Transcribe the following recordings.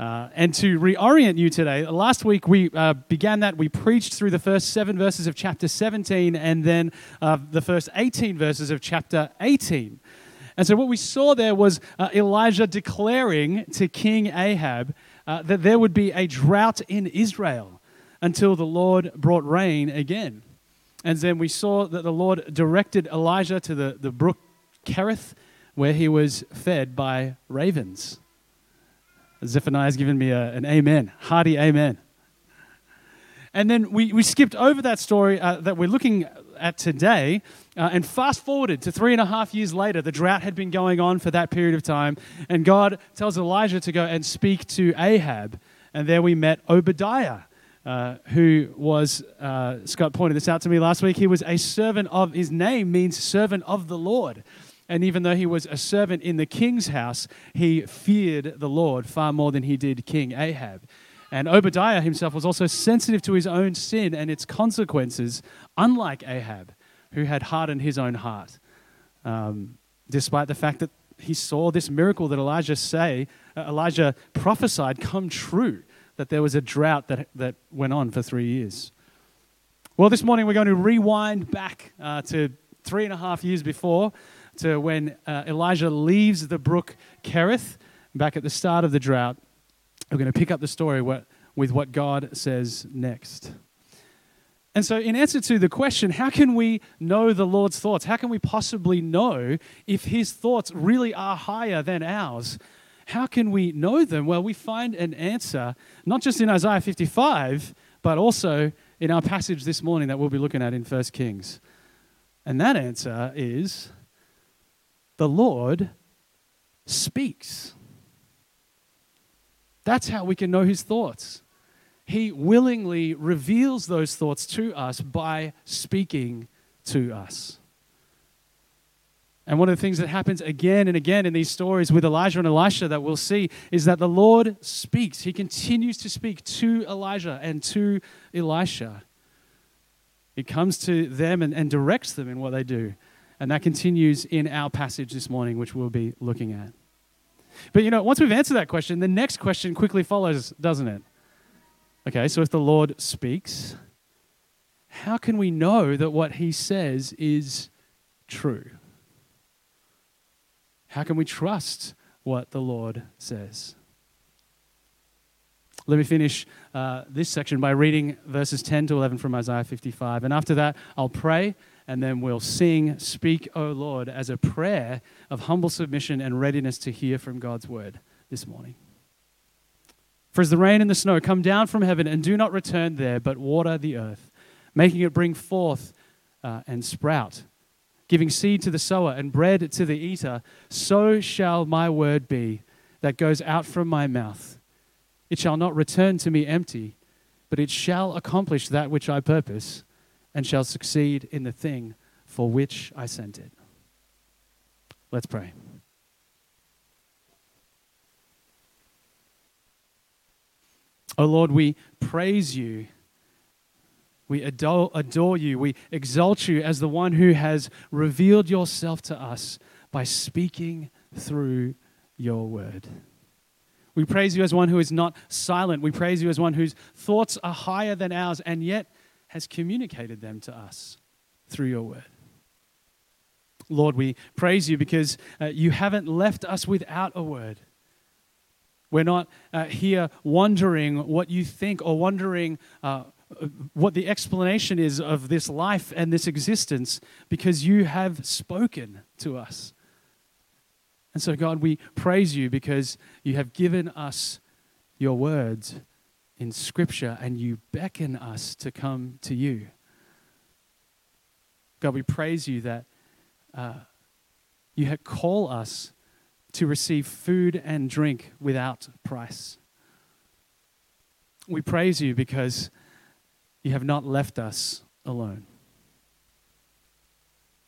Uh, and to reorient you today, last week we uh, began that. We preached through the first seven verses of chapter 17 and then uh, the first 18 verses of chapter 18. And so, what we saw there was uh, Elijah declaring to King Ahab uh, that there would be a drought in Israel until the Lord brought rain again. And then we saw that the Lord directed Elijah to the, the brook Kerith, where he was fed by ravens. Zephaniah has given me a, an amen, hearty amen. And then we, we skipped over that story uh, that we're looking at today uh, and fast forwarded to three and a half years later. The drought had been going on for that period of time. And God tells Elijah to go and speak to Ahab. And there we met Obadiah. Uh, who was, uh, Scott pointed this out to me last week, he was a servant of, his name means servant of the Lord. And even though he was a servant in the king's house, he feared the Lord far more than he did King Ahab. And Obadiah himself was also sensitive to his own sin and its consequences, unlike Ahab, who had hardened his own heart. Um, despite the fact that he saw this miracle that Elijah say, uh, Elijah prophesied come true, that there was a drought that, that went on for three years. Well, this morning we're going to rewind back uh, to three and a half years before to when uh, Elijah leaves the brook Kerith, back at the start of the drought. We're going to pick up the story with what God says next. And so, in answer to the question, how can we know the Lord's thoughts? How can we possibly know if his thoughts really are higher than ours? How can we know them? Well, we find an answer not just in Isaiah 55, but also in our passage this morning that we'll be looking at in 1 Kings. And that answer is the Lord speaks. That's how we can know his thoughts. He willingly reveals those thoughts to us by speaking to us. And one of the things that happens again and again in these stories with Elijah and Elisha that we'll see is that the Lord speaks. He continues to speak to Elijah and to Elisha. He comes to them and, and directs them in what they do. And that continues in our passage this morning, which we'll be looking at. But you know, once we've answered that question, the next question quickly follows, doesn't it? Okay, so if the Lord speaks, how can we know that what he says is true? How can we trust what the Lord says? Let me finish uh, this section by reading verses 10 to 11 from Isaiah 55. And after that, I'll pray and then we'll sing Speak, O Lord, as a prayer of humble submission and readiness to hear from God's word this morning. For as the rain and the snow come down from heaven and do not return there, but water the earth, making it bring forth uh, and sprout, giving seed to the sower and bread to the eater, so shall my word be that goes out from my mouth. It shall not return to me empty, but it shall accomplish that which I purpose and shall succeed in the thing for which I sent it. Let's pray. Oh Lord, we praise you. We adore, adore, you. We exalt you as the one who has revealed yourself to us by speaking through your word. We praise you as one who is not silent. We praise you as one whose thoughts are higher than ours, and yet has communicated them to us through your word. Lord, we praise you because uh, you haven't left us without a word. We're not uh, here wondering what you think or wondering uh, what the explanation is of this life and this existence because you have spoken to us. And so, God, we praise you because you have given us your words in Scripture and you beckon us to come to you. God, we praise you that uh, you call us to receive food and drink without price. We praise you because you have not left us alone.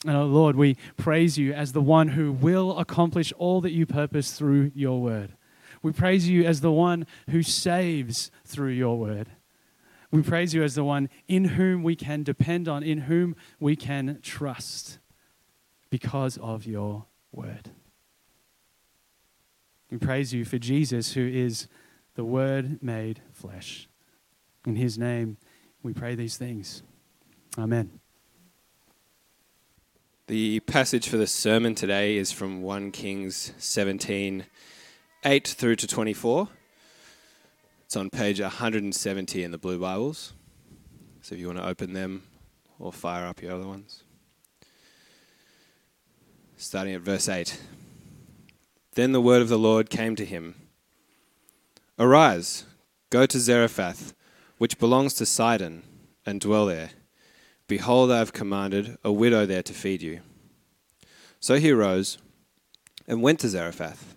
And oh Lord, we praise you as the one who will accomplish all that you purpose through your word. We praise you as the one who saves through your word. We praise you as the one in whom we can depend on, in whom we can trust because of your word. We praise you for Jesus, who is the Word made flesh. In His name, we pray these things. Amen. The passage for the sermon today is from 1 Kings 17 8 through to 24. It's on page 170 in the Blue Bibles. So if you want to open them or fire up your other ones. Starting at verse 8. Then the word of the Lord came to him Arise, go to Zarephath, which belongs to Sidon, and dwell there. Behold, I have commanded a widow there to feed you. So he arose and went to Zarephath.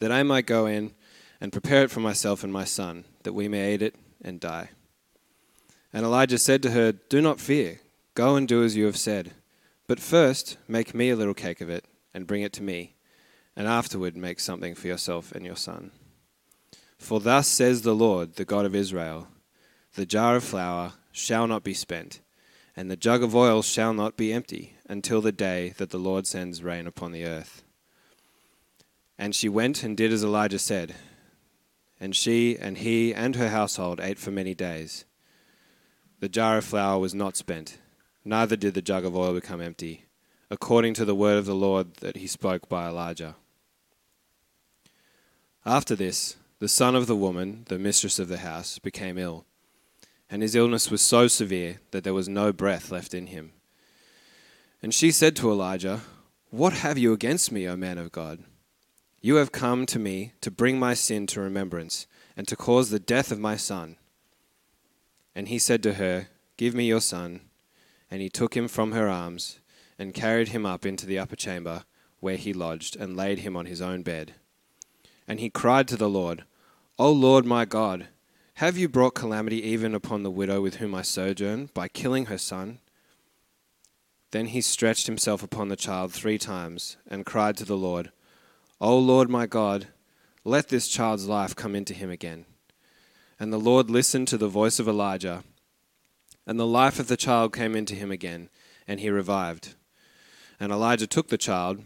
that I might go in and prepare it for myself and my son, that we may eat it and die. And Elijah said to her, Do not fear, go and do as you have said. But first, make me a little cake of it, and bring it to me, and afterward make something for yourself and your son. For thus says the Lord, the God of Israel The jar of flour shall not be spent, and the jug of oil shall not be empty, until the day that the Lord sends rain upon the earth. And she went and did as Elijah said. And she and he and her household ate for many days. The jar of flour was not spent, neither did the jug of oil become empty, according to the word of the Lord that he spoke by Elijah. After this, the son of the woman, the mistress of the house, became ill, and his illness was so severe that there was no breath left in him. And she said to Elijah, What have you against me, O man of God? You have come to me to bring my sin to remembrance, and to cause the death of my son. And he said to her, Give me your son. And he took him from her arms, and carried him up into the upper chamber, where he lodged, and laid him on his own bed. And he cried to the Lord, O Lord my God, have you brought calamity even upon the widow with whom I sojourn, by killing her son? Then he stretched himself upon the child three times, and cried to the Lord, O Lord my God, let this child's life come into him again. And the Lord listened to the voice of Elijah, and the life of the child came into him again, and he revived. And Elijah took the child,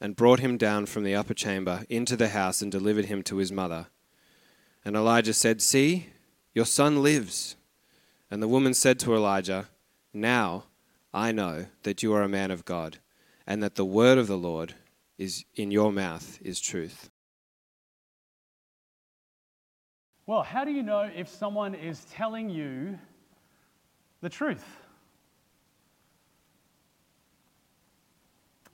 and brought him down from the upper chamber into the house and delivered him to his mother. And Elijah said, See, your son lives. And the woman said to Elijah, Now I know that you are a man of God, and that the word of the Lord is in your mouth is truth. Well, how do you know if someone is telling you the truth?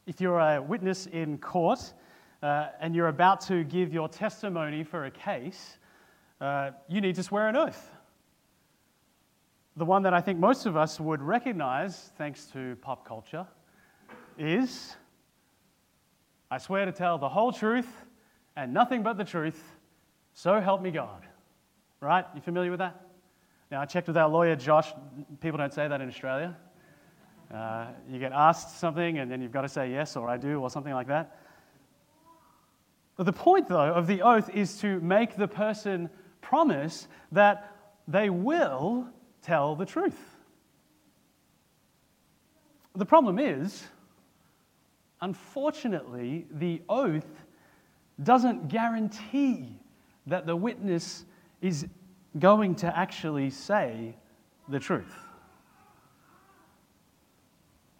If you're a witness in court uh, and you're about to give your testimony for a case, uh, you need to swear an oath. The one that I think most of us would recognize, thanks to pop culture, is I swear to tell the whole truth and nothing but the truth, so help me God. Right? You familiar with that? Now, I checked with our lawyer, Josh. People don't say that in Australia. Uh, you get asked something and then you've got to say yes or I do or something like that. But the point, though, of the oath is to make the person promise that they will tell the truth. The problem is, unfortunately, the oath doesn't guarantee that the witness is going to actually say the truth.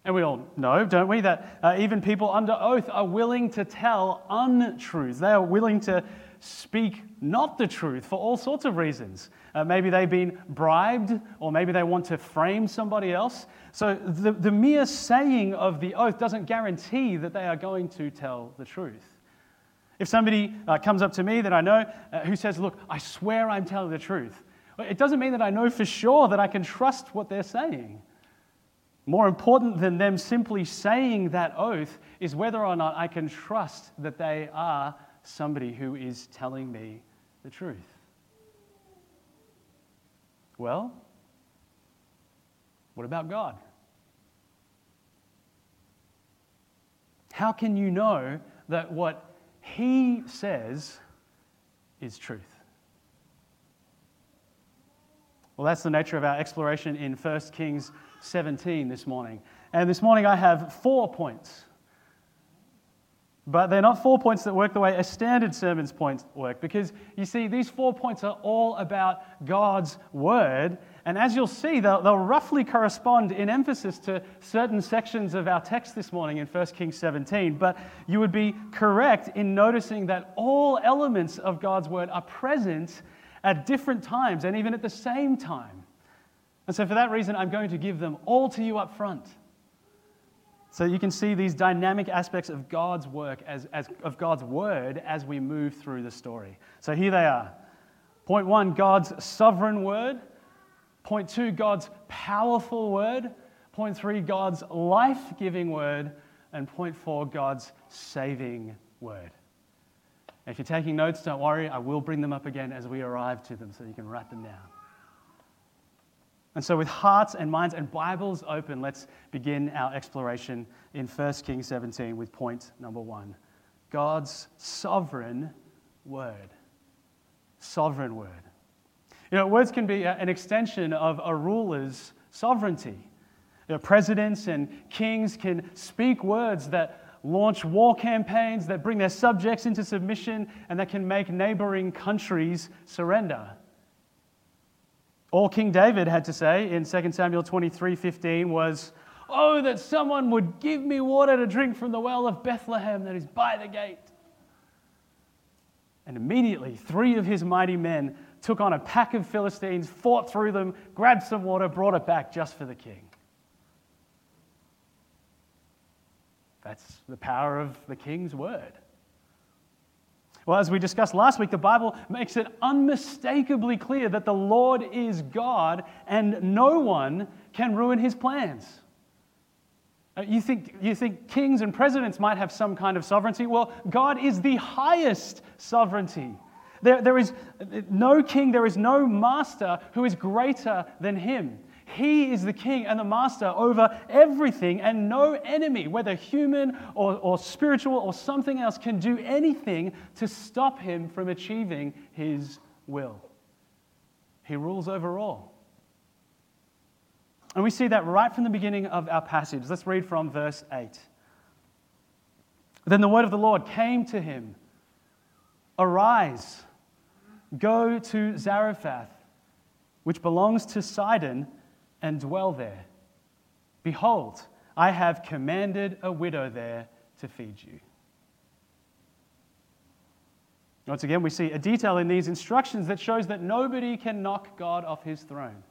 And we all know, don't we, that uh, even people under oath are willing to tell untruths. They are willing to speak not the truth for all sorts of reasons. Uh, maybe they've been bribed, or maybe they want to frame somebody else. So the, the mere saying of the oath doesn't guarantee that they are going to tell the truth. If somebody uh, comes up to me that I know uh, who says, Look, I swear I'm telling the truth, it doesn't mean that I know for sure that I can trust what they're saying. More important than them simply saying that oath is whether or not I can trust that they are somebody who is telling me the truth. Well, what about God? How can you know that what He says is truth? Well, that's the nature of our exploration in 1 Kings 17 this morning. And this morning I have four points. But they're not four points that work the way a standard sermon's points work, because you see, these four points are all about God's Word. And as you'll see, they'll, they'll roughly correspond in emphasis to certain sections of our text this morning in 1 Kings 17. But you would be correct in noticing that all elements of God's Word are present at different times and even at the same time. And so, for that reason, I'm going to give them all to you up front. So you can see these dynamic aspects of God's work, as, as, of God's word, as we move through the story. So here they are. Point one, God's sovereign word. Point two, God's powerful word. Point three, God's life giving word. And point four, God's saving word. If you're taking notes, don't worry, I will bring them up again as we arrive to them so you can write them down. And so, with hearts and minds and Bibles open, let's begin our exploration in 1 Kings 17 with point number one God's sovereign word. Sovereign word. You know, words can be an extension of a ruler's sovereignty. You know, presidents and kings can speak words that launch war campaigns, that bring their subjects into submission, and that can make neighboring countries surrender. All King David had to say in 2 Samuel 23 15 was, Oh, that someone would give me water to drink from the well of Bethlehem that is by the gate. And immediately, three of his mighty men took on a pack of Philistines, fought through them, grabbed some water, brought it back just for the king. That's the power of the king's word. Well, as we discussed last week, the Bible makes it unmistakably clear that the Lord is God and no one can ruin his plans. Uh, you think, you think kings and presidents might have some kind of sovereignty? Well, God is the highest sovereignty. There, there is no king, there is no master who is greater than him. He is the king and the master over everything, and no enemy, whether human or, or spiritual or something else, can do anything to stop him from achieving his will. He rules over all. And we see that right from the beginning of our passage. Let's read from verse 8. Then the word of the Lord came to him Arise, go to Zarephath, which belongs to Sidon and dwell there. Behold, I have commanded a widow there to feed you. Once again, we see a detail in these instructions that shows that nobody can knock God off his throne.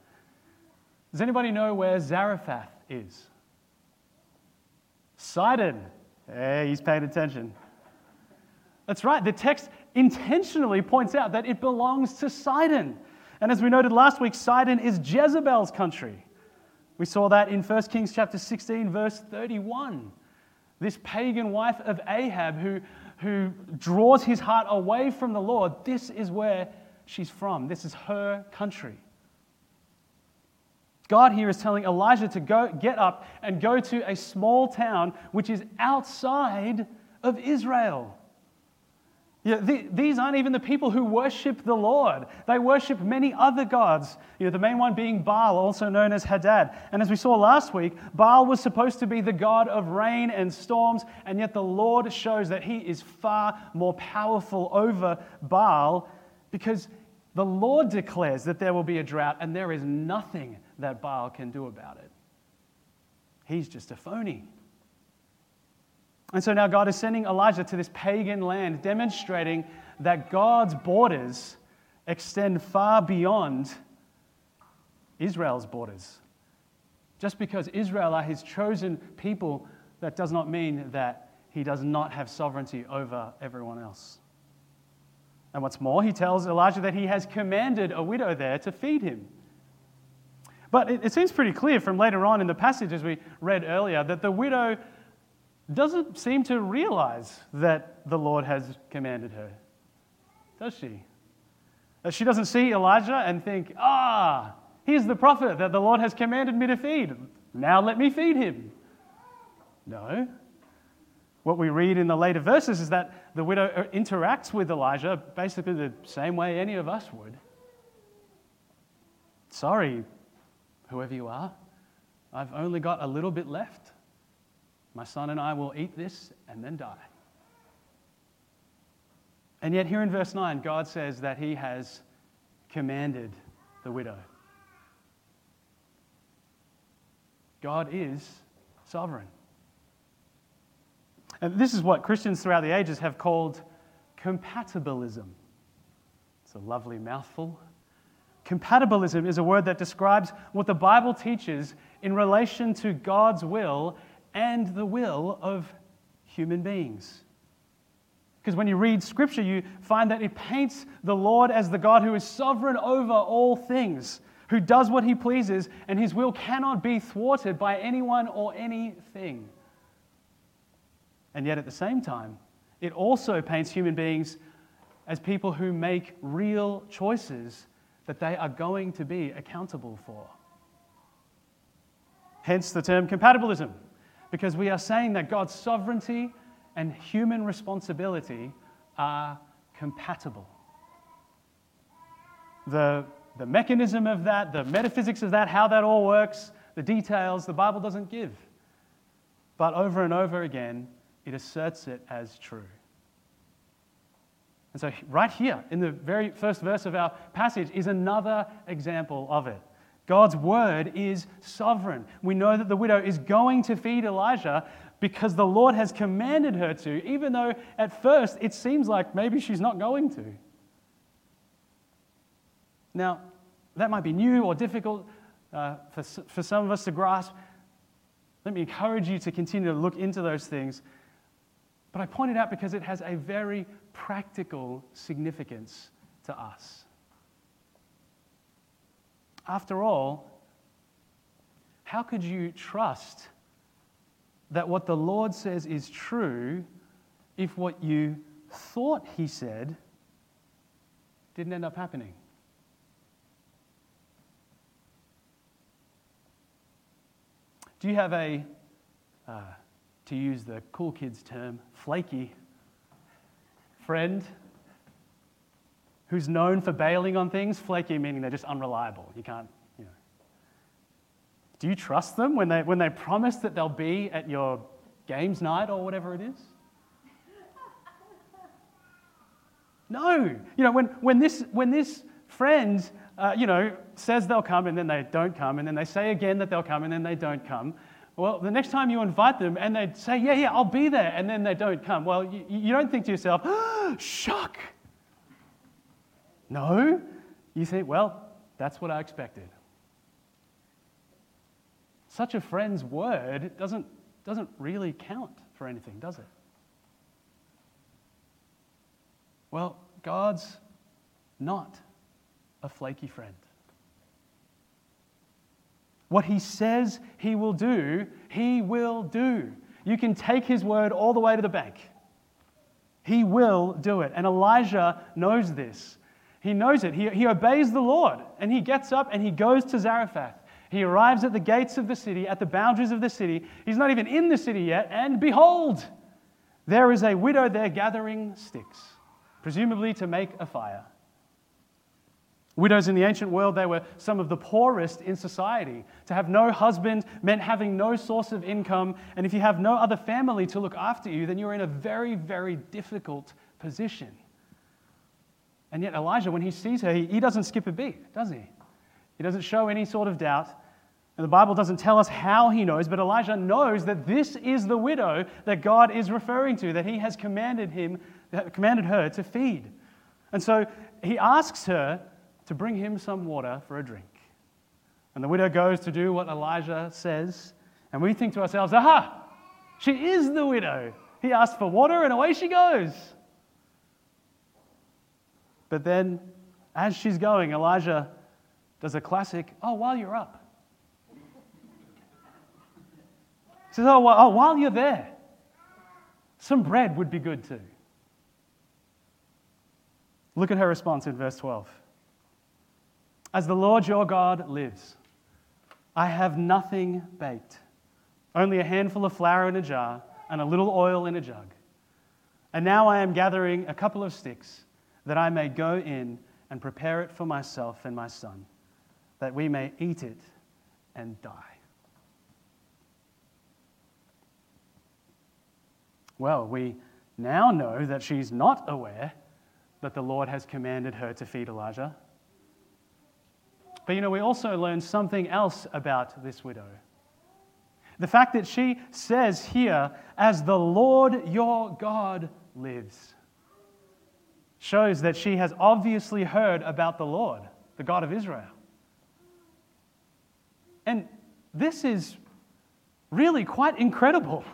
Does anybody know where Zarephath is? Sidon. Hey, he's paying attention. That's right. The text intentionally points out that it belongs to Sidon. And as we noted last week, Sidon is Jezebel's country. We saw that in 1 Kings chapter 16, verse 31. This pagan wife of Ahab who, who draws his heart away from the Lord, this is where she's from. This is her country. God here is telling Elijah to go, get up and go to a small town which is outside of Israel. You know, the, these aren't even the people who worship the Lord. They worship many other gods, you know, the main one being Baal, also known as Hadad. And as we saw last week, Baal was supposed to be the god of rain and storms, and yet the Lord shows that he is far more powerful over Baal because the Lord declares that there will be a drought, and there is nothing that Baal can do about it. He's just a phony. And so now God is sending Elijah to this pagan land, demonstrating that God's borders extend far beyond Israel's borders. Just because Israel are his chosen people, that does not mean that he does not have sovereignty over everyone else. And what's more, he tells Elijah that he has commanded a widow there to feed him. But it, it seems pretty clear from later on in the passage, as we read earlier, that the widow doesn't seem to realize that the Lord has commanded her, does she? That she doesn't see Elijah and think, ah, He's the prophet that the Lord has commanded me to feed. Now let me feed him. No. What we read in the later verses is that the widow uh, interacts with Elijah basically the same way any of us would. Sorry, whoever you are, I've only got a little bit left. My son and I will eat this and then die. And yet, here in verse 9, God says that He has commanded the widow. God is sovereign. And this is what Christians throughout the ages have called compatibilism. It's a lovely mouthful. Compatibilism is a word that describes what the Bible teaches in relation to God's will and the will of human beings. Because when you read Scripture, you find that it paints the Lord as the God who is sovereign over all things, who does what he pleases, and his will cannot be thwarted by anyone or anything. And yet at the same time, it also paints human beings as people who make real choices that they are going to be accountable for. Hence the term compatibilism, because we are saying that God's sovereignty and human responsibility are compatible. The, the mechanism of that, the metaphysics of that, how that all works, the details, the Bible doesn't give. But over and over again, it asserts it as true. And so, right here in the very first verse of our passage is another example of it. God's word is sovereign. We know that the widow is going to feed Elijah because the Lord has commanded her to, even though at first it seems like maybe she's not going to. Now, that might be new or difficult uh, for, for some of us to grasp. Let me encourage you to continue to look into those things but I point it out because it has a very practical significance to us. After all, how could you trust that what the Lord says is true if what you thought He said didn't end up happening? Do you have a uh, to use the cool kids term, flaky friend who's known for bailing on things. Flaky meaning they're just unreliable. You can't, you know. Do you trust them when they, when they promise that they'll be at your games night or whatever it is? No. You know, when, when, this, when this friend, uh, you know, says they'll come and then they don't come, and then they say again that they'll come and then they don't come, well, the next time you invite them and they say, Yeah, yeah, I'll be there, and then they don't come, well, you, you don't think to yourself, oh, Shock. No. You say, Well, that's what I expected. Such a friend's word doesn't, doesn't really count for anything, does it? Well, God's not a flaky friend. What he says he will do, he will do. You can take his word all the way to the bank. He will do it. And Elijah knows this. He knows it. He, he obeys the Lord and he gets up and he goes to Zarephath. He arrives at the gates of the city, at the boundaries of the city. He's not even in the city yet, and behold, there is a widow there gathering sticks, presumably to make a fire. Widows in the ancient world, they were some of the poorest in society. To have no husband meant having no source of income, and if you have no other family to look after you, then you're in a very, very difficult position. And yet, Elijah, when he sees her, he, he doesn't skip a beat, does he? He doesn't show any sort of doubt. And the Bible doesn't tell us how he knows, but Elijah knows that this is the widow that God is referring to, that he has commanded him, commanded her to feed. And so he asks her to bring him some water for a drink. And the widow goes to do what Elijah says, and we think to ourselves, aha, she is the widow. He asked for water, and away she goes. But then, as she's going, Elijah does a classic, oh, while you're up. He says, oh, well, oh, while you're there, some bread would be good too. Look at her response in verse 12. As the Lord your God lives, I have nothing baked, only a handful of flour in a jar and a little oil in a jug. And now I am gathering a couple of sticks that I may go in and prepare it for myself and my son, that we may eat it and die. Well, we now know that she's not aware that the Lord has commanded her to feed Elijah. But you know, we also learn something else about this widow. The fact that she says here, as the Lord your God lives, shows that she has obviously heard about the Lord, the God of Israel. And this is really quite incredible.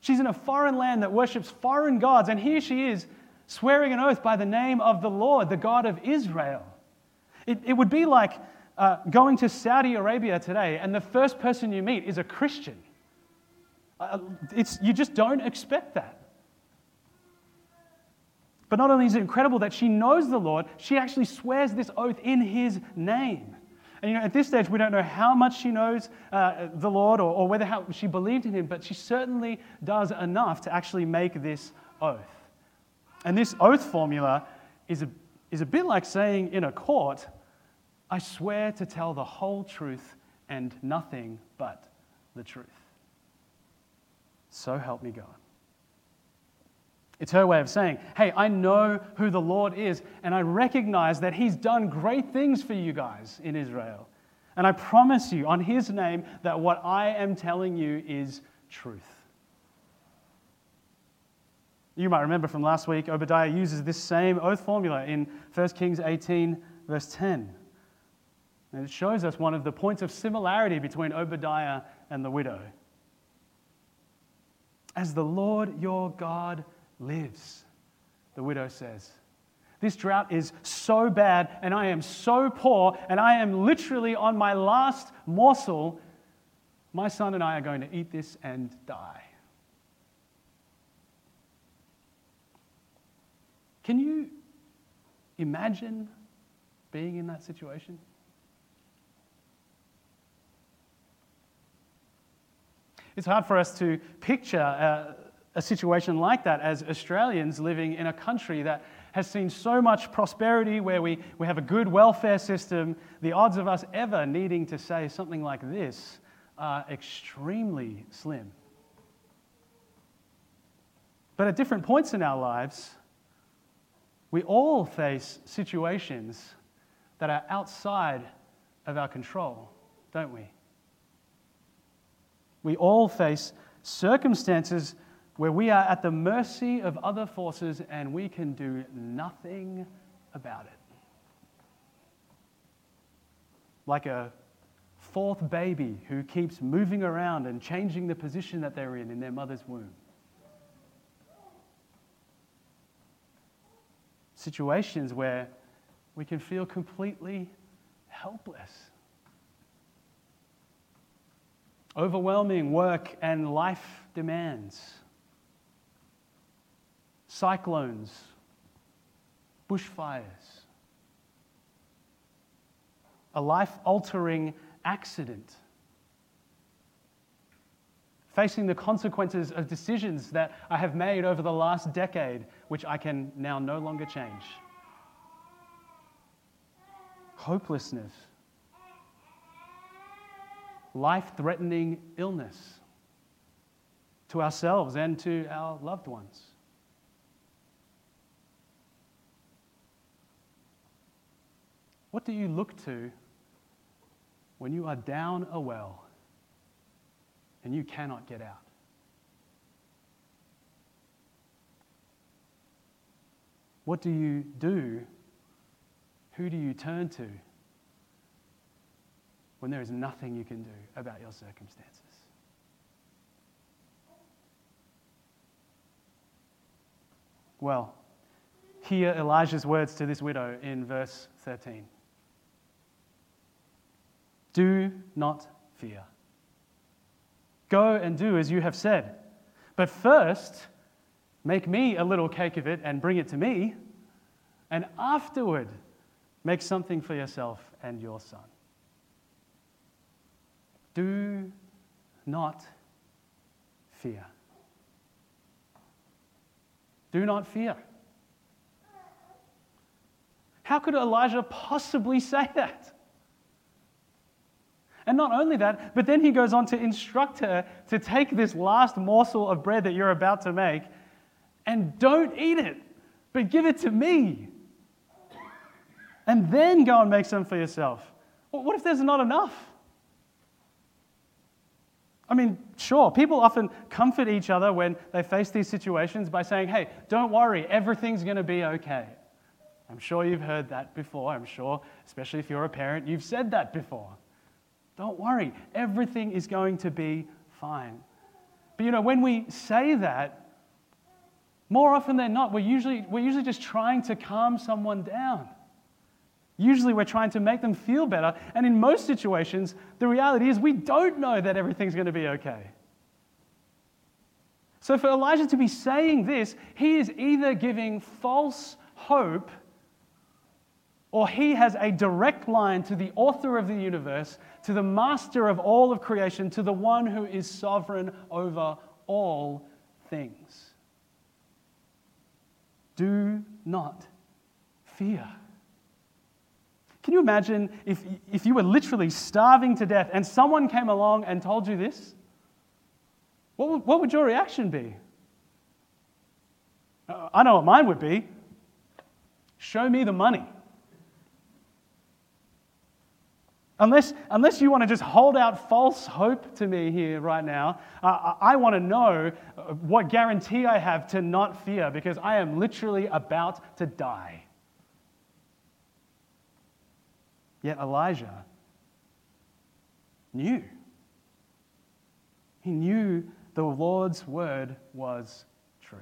She's in a foreign land that worships foreign gods, and here she is swearing an oath by the name of the Lord, the God of Israel. It, it would be like uh, going to Saudi Arabia today, and the first person you meet is a Christian. Uh, you just don't expect that. But not only is it incredible that she knows the Lord, she actually swears this oath in his name. And you know, at this stage, we don't know how much she knows uh, the Lord or, or whether how she believed in him, but she certainly does enough to actually make this oath. And this oath formula is a, is a bit like saying in a court, I swear to tell the whole truth and nothing but the truth. So help me God. It's her way of saying, Hey, I know who the Lord is, and I recognize that He's done great things for you guys in Israel. And I promise you, on His name, that what I am telling you is truth. You might remember from last week, Obadiah uses this same oath formula in 1 Kings 18, verse 10. And it shows us one of the points of similarity between Obadiah and the widow. As the Lord your God lives, the widow says. This drought is so bad, and I am so poor, and I am literally on my last morsel. My son and I are going to eat this and die. Can you imagine being in that situation? It's hard for us to picture uh, a situation like that as Australians living in a country that has seen so much prosperity, where we, we have a good welfare system, the odds of us ever needing to say something like this are extremely slim. But at different points in our lives, we all face situations that are outside of our control, don't we? We all face circumstances where we are at the mercy of other forces and we can do nothing about it. Like a fourth baby who keeps moving around and changing the position that they're in in their mother's womb. Situations where we can feel completely helpless. Overwhelming work and life demands cyclones, bushfires, a life altering accident, facing the consequences of decisions that I have made over the last decade, which I can now no longer change. Hopelessness, life threatening illness to ourselves and to our loved ones. What do you look to when you are down a well and you cannot get out? What do you do? Who do you turn to when there is nothing you can do about your circumstances? Well, hear Elijah's words to this widow in verse 13. Do not fear. Go and do as you have said. But first, make me a little cake of it and bring it to me. And afterward, Make something for yourself and your son. Do not fear. Do not fear. How could Elijah possibly say that? And not only that, but then he goes on to instruct her to take this last morsel of bread that you're about to make and don't eat it, but give it to me. And then go and make some for yourself. what if there's not enough? I mean, sure, people often comfort each other when they face these situations by saying, hey, don't worry, everything's going to be okay. I'm sure you've heard that before. I'm sure, especially if you're a parent, you've said that before. Don't worry, everything is going to be fine. But you know, when we say that, more often than not, we're usually, we're usually just trying to calm someone down. Usually, we're trying to make them feel better. And in most situations, the reality is we don't know that everything's going to be okay. So, for Elijah to be saying this, he is either giving false hope or he has a direct line to the author of the universe, to the master of all of creation, to the one who is sovereign over all things. Do not fear. Can you imagine if, if you were literally starving to death and someone came along and told you this? What would, what would your reaction be? Uh, I know what mine would be. Show me the money. Unless, unless you want to just hold out false hope to me here right now, uh, I want to know what guarantee I have to not fear because I am literally about to die. Yet Elijah knew. He knew the Lord's word was true.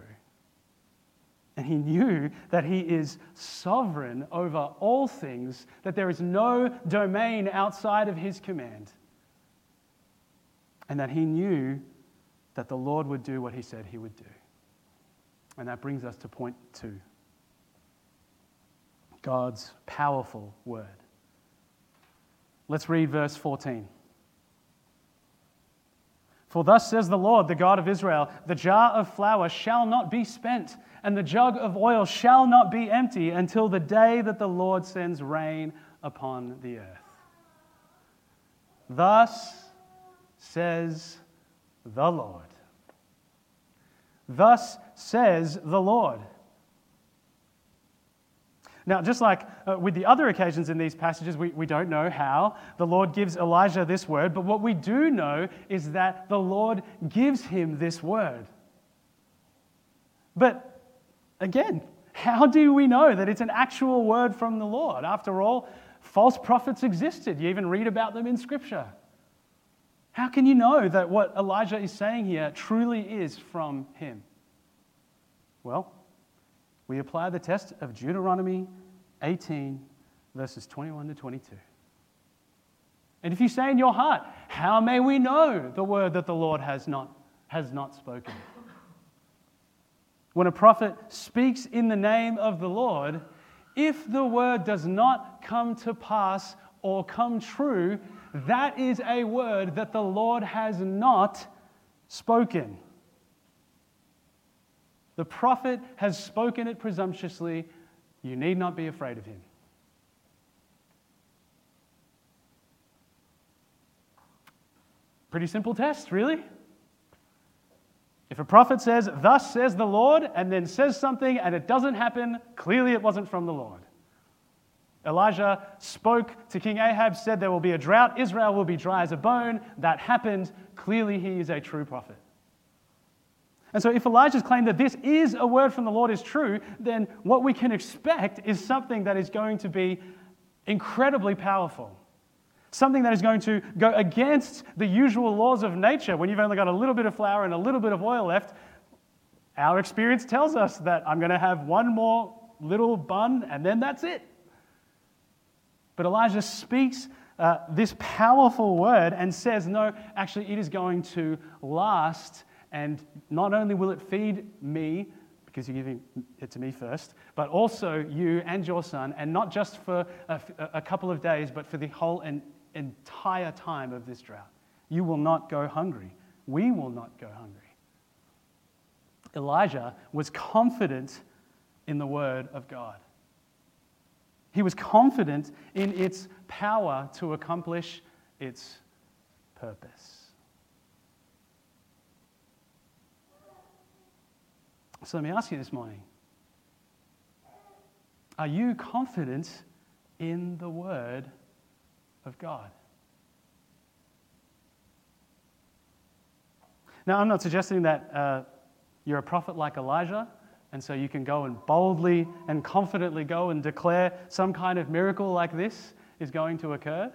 And he knew that he is sovereign over all things, that there is no domain outside of his command. And that he knew that the Lord would do what he said he would do. And that brings us to point two God's powerful word. Let's read verse 14. For thus says the Lord, the God of Israel the jar of flour shall not be spent, and the jug of oil shall not be empty until the day that the Lord sends rain upon the earth. Thus says the Lord. Thus says the Lord. Now, just like uh, with the other occasions in these passages, we, we don't know how the Lord gives Elijah this word, but what we do know is that the Lord gives him this word. But again, how do we know that it's an actual word from the Lord? After all, false prophets existed. You even read about them in Scripture. How can you know that what Elijah is saying here truly is from him? Well, we apply the test of Deuteronomy 18, verses 21 to 22. And if you say in your heart, How may we know the word that the Lord has not, has not spoken? When a prophet speaks in the name of the Lord, if the word does not come to pass or come true, that is a word that the Lord has not spoken. The prophet has spoken it presumptuously you need not be afraid of him. Pretty simple test, really. If a prophet says, Thus says the Lord, and then says something and it doesn't happen, clearly it wasn't from the Lord. Elijah spoke to King Ahab, said there will be a drought, Israel will be dry as a bone. That happened. Clearly, he is a true prophet. And so, if Elijah's claim that this is a word from the Lord is true, then what we can expect is something that is going to be incredibly powerful. Something that is going to go against the usual laws of nature. When you've only got a little bit of flour and a little bit of oil left, our experience tells us that I'm going to have one more little bun and then that's it. But Elijah speaks uh, this powerful word and says, no, actually, it is going to last and not only will it feed me, because you're giving it to me first, but also you and your son, and not just for a, a couple of days, but for the whole entire time of this drought. You will not go hungry. We will not go hungry. Elijah was confident in the word of God. He was confident in its power to accomplish its purpose. So let me ask you this morning Are you confident in the Word of God? Now, I'm not suggesting that uh, you're a prophet like Elijah, and so you can go and boldly and confidently go and declare some kind of miracle like this is going to occur.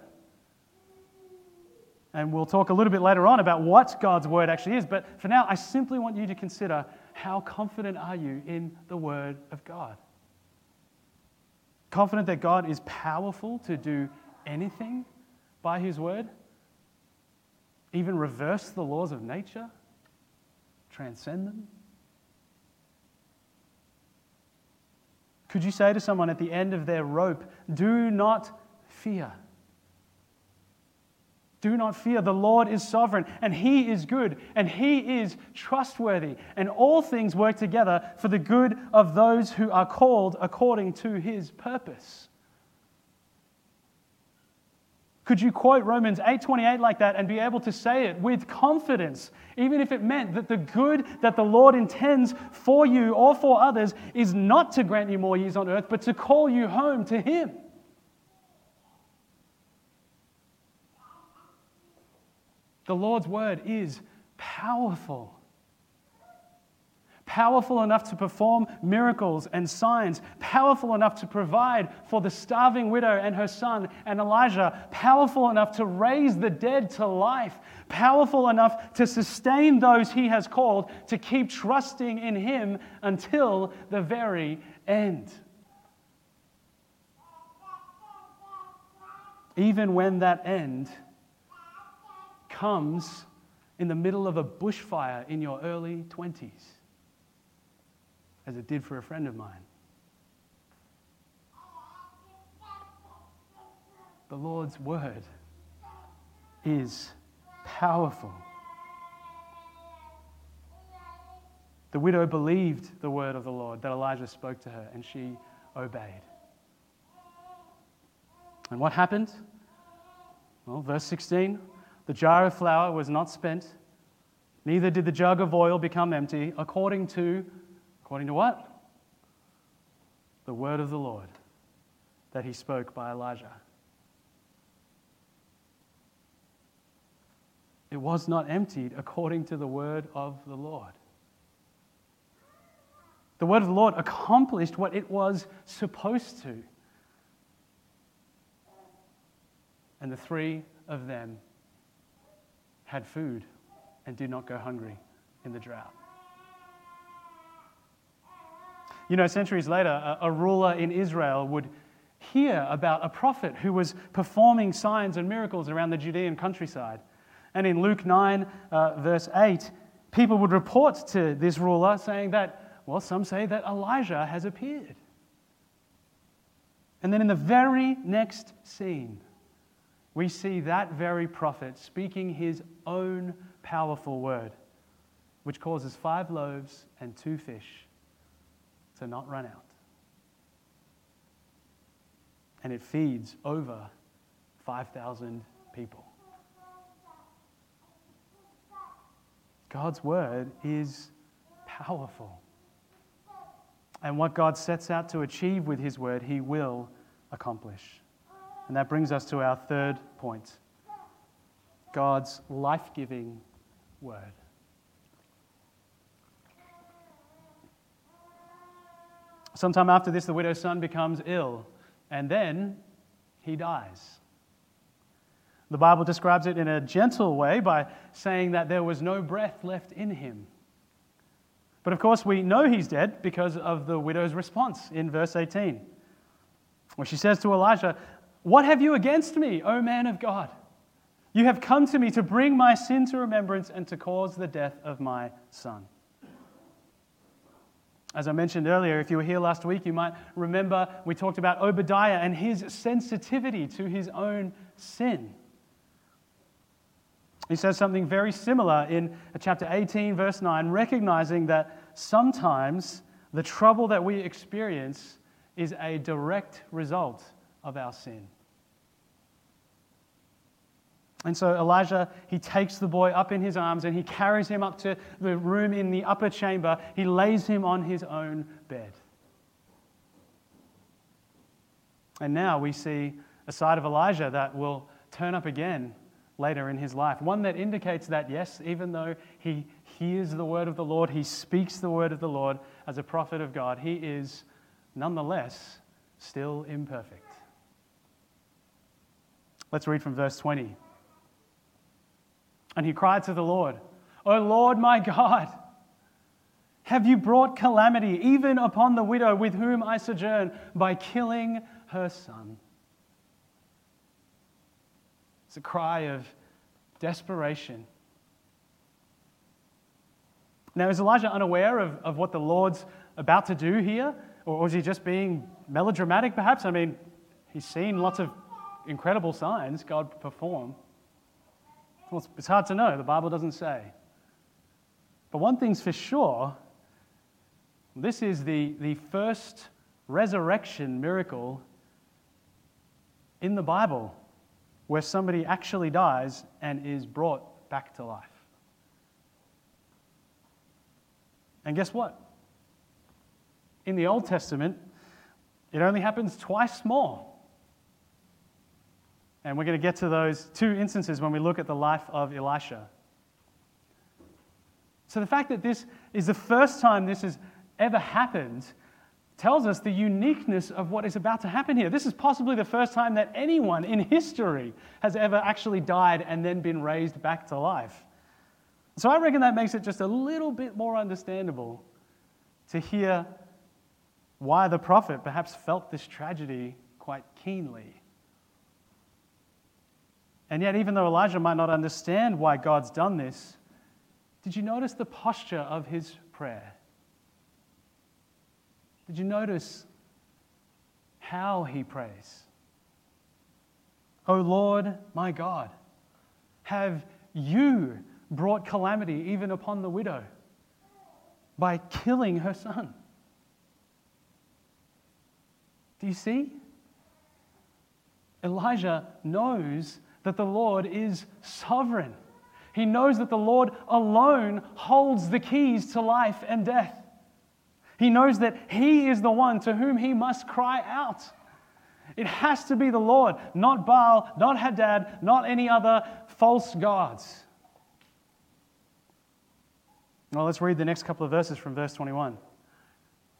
And we'll talk a little bit later on about what God's word actually is. But for now, I simply want you to consider how confident are you in the word of God? Confident that God is powerful to do anything by his word? Even reverse the laws of nature? Transcend them? Could you say to someone at the end of their rope, Do not fear? Do not fear. The Lord is sovereign, and He is good, and He is trustworthy, and all things work together for the good of those who are called according to His purpose. Could you quote Romans 8:28 like that and be able to say it with confidence, even if it meant that the good that the Lord intends for you or for others is not to grant you more years on earth, but to call you home to Him? The Lord's word is powerful. Powerful enough to perform miracles and signs, powerful enough to provide for the starving widow and her son and Elijah, powerful enough to raise the dead to life, powerful enough to sustain those he has called to keep trusting in him until the very end. Even when that end comes in the middle of a bushfire in your early 20s as it did for a friend of mine. The Lord's word is powerful. The widow believed the word of the Lord that Elijah spoke to her, and she obeyed. And what happened? Well, verse 16 the jar of flour was not spent, neither did the jug of oil become empty, according to According to what? The word of the Lord that he spoke by Elijah. It was not emptied according to the word of the Lord. The word of the Lord accomplished what it was supposed to. And the three of them had food and did not go hungry in the drought. You know, centuries later, a, a ruler in Israel would hear about a prophet who was performing signs and miracles around the Judean countryside. And in Luke 9, uh, verse 8, people would report to this ruler saying that, well, some say that Elijah has appeared. And then in the very next scene, we see that very prophet speaking his own powerful word, which causes five loaves and two fish to not run out. And it feeds over 5,000 people. God's word is powerful. And what God sets out to achieve with his word, he will accomplish. And that brings us to our third point God's life giving word. Sometime after this, the widow's son becomes ill, and then he dies. The Bible describes it in a gentle way by saying that there was no breath left in him. But of course, we know he's dead because of the widow's response in verse 18, where she says to Elijah, What have you against me, O man of God? You have come to me to bring my sin to remembrance and to cause the death of my son. As I mentioned earlier, if you were here last week, you might remember we talked about Obadiah and his sensitivity to his own sin. He says something very similar in chapter 18, verse 9, recognizing that sometimes the trouble that we experience is a direct result of our sin. And so Elijah, he takes the boy up in his arms and he carries him up to the room in the upper chamber. He lays him on his own bed. And now we see a side of Elijah that will turn up again later in his life. One that indicates that, yes, even though he hears the word of the Lord, he speaks the word of the Lord as a prophet of God, he is nonetheless still imperfect. Let's read from verse 20. And he cried to the Lord, O Lord my God, have you brought calamity even upon the widow with whom I sojourn by killing her son? It's a cry of desperation. Now, is Elijah unaware of, of what the Lord's about to do here? Or was he just being melodramatic, perhaps? I mean, he's seen lots of incredible signs God perform. Well, it's hard to know. The Bible doesn't say. But one thing's for sure this is the, the first resurrection miracle in the Bible where somebody actually dies and is brought back to life. And guess what? In the Old Testament, it only happens twice more. And we're going to get to those two instances when we look at the life of Elisha. So the fact that this is the first time this has ever happened tells us the uniqueness of what is about to happen here. This is possibly the first time that anyone in history has ever actually died and then been raised back to life. So I reckon that makes it just a little bit more understandable to hear why the prophet perhaps felt this tragedy quite keenly. And yet, even though Elijah might not understand why God's done this, did you notice the posture of his prayer? Did you notice how he prays? O Lord, my God, have you brought calamity even upon the widow by killing her son? Do you see? Elijah knows that the Lord is sovereign. He knows that the Lord alone holds the keys to life and death. He knows that He is the one to whom he must cry out. It has to be the Lord, not Baal, not Hadad, not any other false gods. Well, let's read the next couple of verses from verse 21.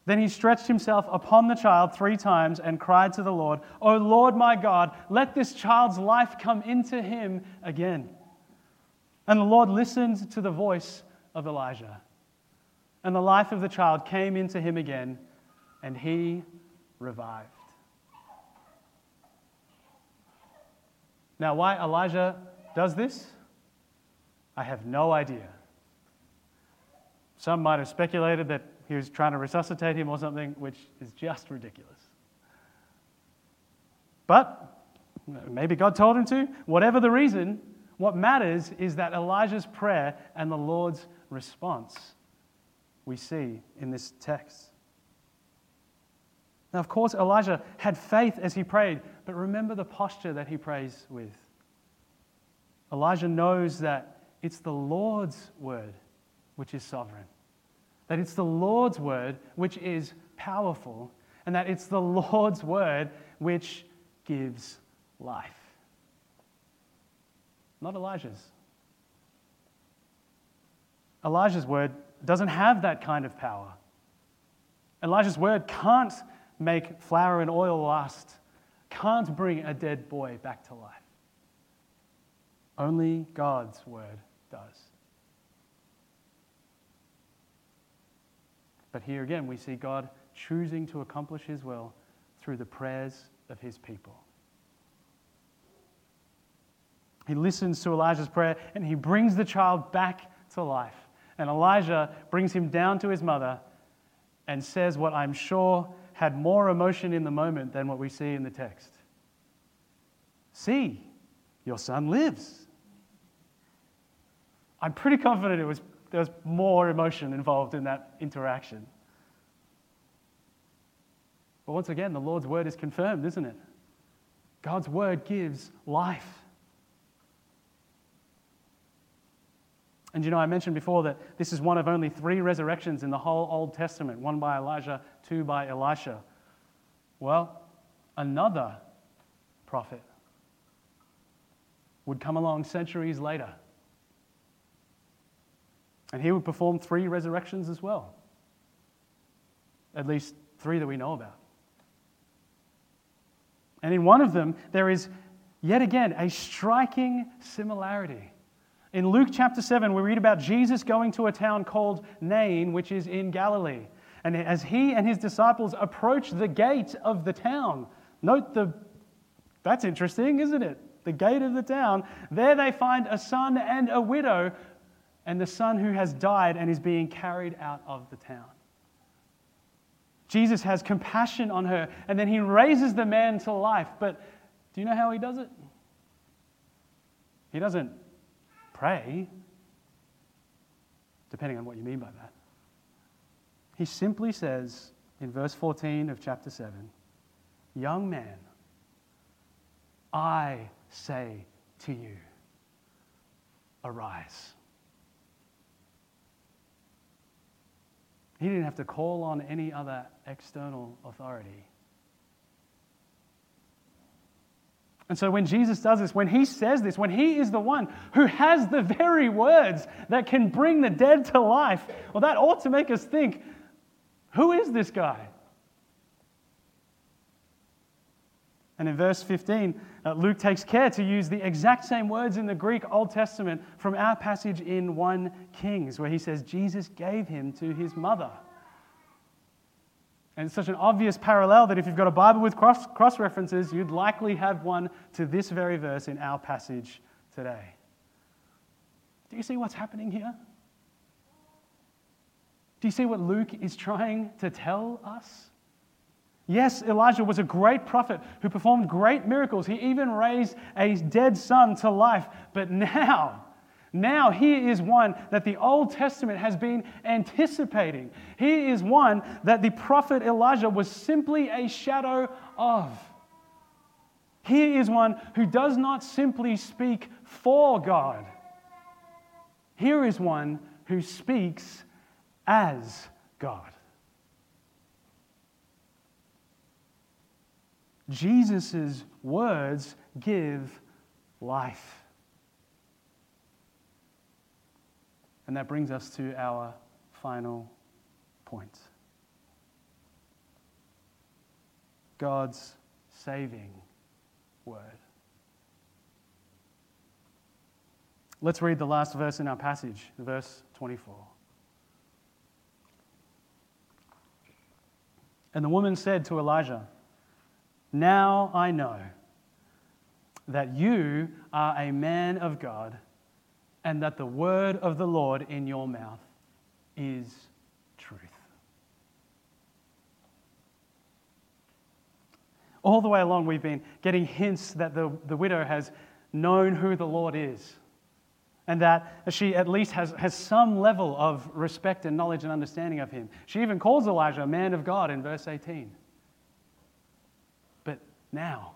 Then he stretched himself upon the child three times and cried to the Lord, O Lord my God, let this child's life come into him again. And the Lord listened to the voice of Elijah. And the life of the child came into him again, and he revived. Now, why Elijah does this, I have no idea. Some might have speculated that he was trying to resuscitate him or something, which is just ridiculous. But maybe God told him to. Whatever the reason, what matters is that Elijah's prayer and the Lord's response we see in this text. Now, of course, Elijah had faith as he prayed, but remember the posture that he prays with. Elijah knows that it's the Lord's word which is sovereign, that it's the Lord's word which is powerful, and that it's the Lord's word which gives life. Not Elijah's. Elijah's word doesn't have that kind of power. Elijah's word can't make flour and oil last, can't bring a dead boy back to life. Only God's word does. But here again, we see God choosing to accomplish his will through the prayers of his people. He listens to Elijah's prayer and he brings the child back to life. And Elijah brings him down to his mother, and says what I'm sure had more emotion in the moment than what we see in the text. See, your son lives. I'm pretty confident it was, there was more emotion involved in that interaction. But once again, the Lord's word is confirmed, isn't it? God's word gives life. And you know, I mentioned before that this is one of only three resurrections in the whole Old Testament one by Elijah, two by Elisha. Well, another prophet would come along centuries later. And he would perform three resurrections as well. At least three that we know about. And in one of them, there is yet again a striking similarity. In Luke chapter 7, we read about Jesus going to a town called Nain, which is in Galilee. And as he and his disciples approach the gate of the town, note the, that's interesting, isn't it? The gate of the town, there they find a son and a widow, and the son who has died and is being carried out of the town. Jesus has compassion on her, and then he raises the man to life. But do you know how he does it? He doesn't pray, depending on what you mean by that. He simply says in verse 14 of chapter 7 Young man, I say to you, arise. He didn't have to call on any other external authority. And so when Jesus does this, when he says this, when he is the one who has the very words that can bring the dead to life, well, that ought to make us think who is this guy? And in verse 15, uh, Luke takes care to use the exact same words in the Greek Old Testament from our passage in 1 Kings, where he says, Jesus gave him to his mother. And it's such an obvious parallel that if you've got a Bible with cross, cross references, you'd likely have one to this very verse in our passage today. Do you see what's happening here? Do you see what Luke is trying to tell us? Yes, Elijah was a great prophet who performed great miracles. He even raised a dead son to life. But now, now, he is one that the Old Testament has been anticipating. He is one that the prophet Elijah was simply a shadow of. He is one who does not simply speak for God. Here is one who speaks as God. Jesus' words give life. And that brings us to our final point God's saving word. Let's read the last verse in our passage, verse 24. And the woman said to Elijah, Now I know that you are a man of God and that the word of the Lord in your mouth is truth. All the way along, we've been getting hints that the, the widow has known who the Lord is, and that she at least has, has some level of respect and knowledge and understanding of him. She even calls Elijah a man of God in verse 18. Now,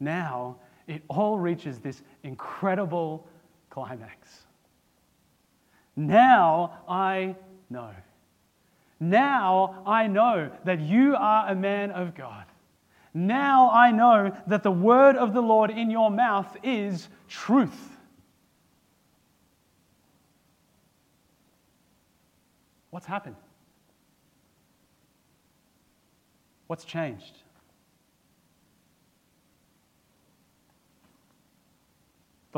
now, it all reaches this incredible climax. Now I know. Now I know that you are a man of God. Now I know that the word of the Lord in your mouth is truth. What's happened? What's changed?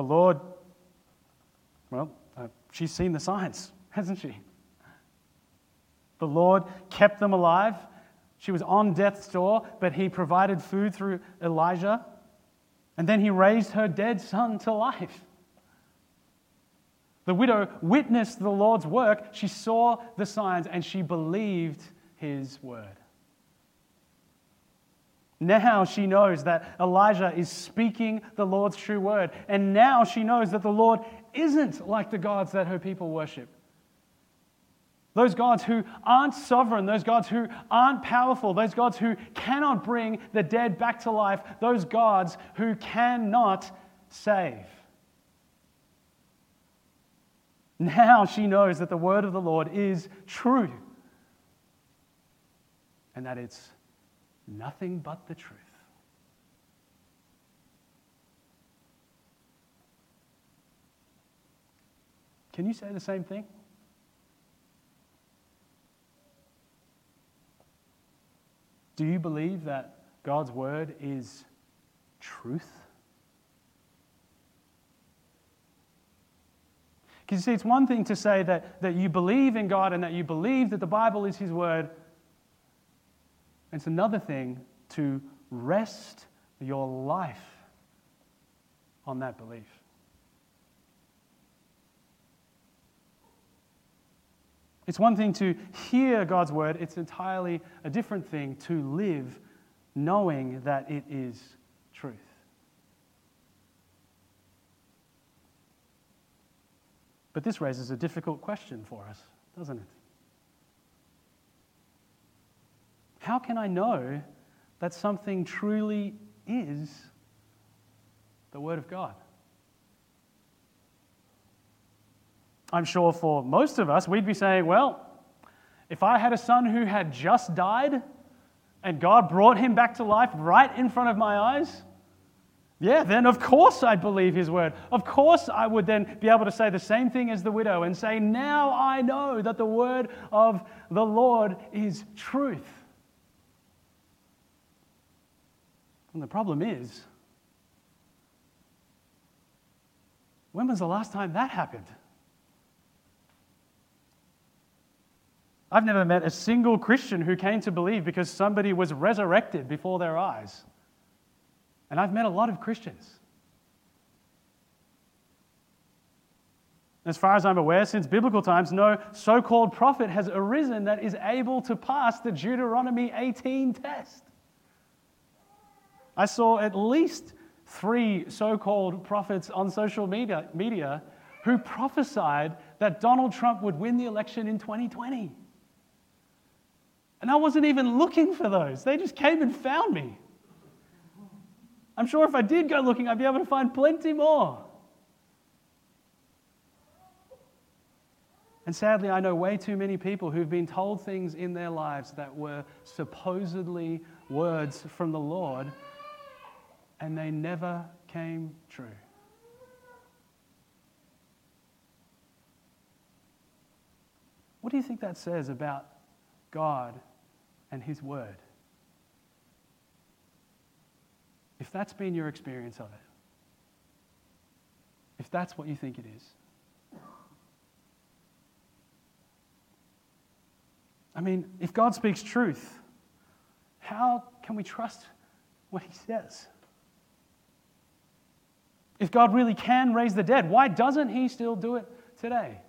The Lord well, uh, she's seen the signs, hasn't she? The Lord kept them alive. She was on death's door, but he provided food through Elijah. And then he raised her dead son to life. The widow witnessed the Lord's work, she saw the signs, and she believed his word. Now she knows that Elijah is speaking the Lord's true word. And now she knows that the Lord isn't like the gods that her people worship. Those gods who aren't sovereign, those gods who aren't powerful, those gods who cannot bring the dead back to life, those gods who cannot save. Now she knows that the word of the Lord is true and that it's nothing but the truth. Can you say the same thing? Do you believe that God's word is truth? Because you see, it's one thing to say that, that you believe in God and that you believe that the Bible is His word. It's another thing to rest your life on that belief. It's one thing to hear God's word, it's entirely a different thing to live knowing that it is truth. But this raises a difficult question for us, doesn't it? How can I know that something truly is the Word of God? I'm sure for most of us, we'd be saying, well, if I had a son who had just died and God brought him back to life right in front of my eyes, yeah, then of course I'd believe his word. Of course I would then be able to say the same thing as the widow and say, Now I know that the word of the Lord is truth. And the problem is, when was the last time that happened? I've never met a single Christian who came to believe because somebody was resurrected before their eyes. And I've met a lot of Christians. As far as I'm aware, since biblical times, no so called prophet has arisen that is able to pass the Deuteronomy 18 test. I saw at least three so called prophets on social media, media who prophesied that Donald Trump would win the election in 2020. And I wasn't even looking for those, they just came and found me. I'm sure if I did go looking, I'd be able to find plenty more. And sadly, I know way too many people who've been told things in their lives that were supposedly words from the Lord, and they never came true. What do you think that says about God and His Word. If that's been your experience of it, if that's what you think it is, I mean, if God speaks truth, how can we trust what He says? If God really can raise the dead, why doesn't He still do it today?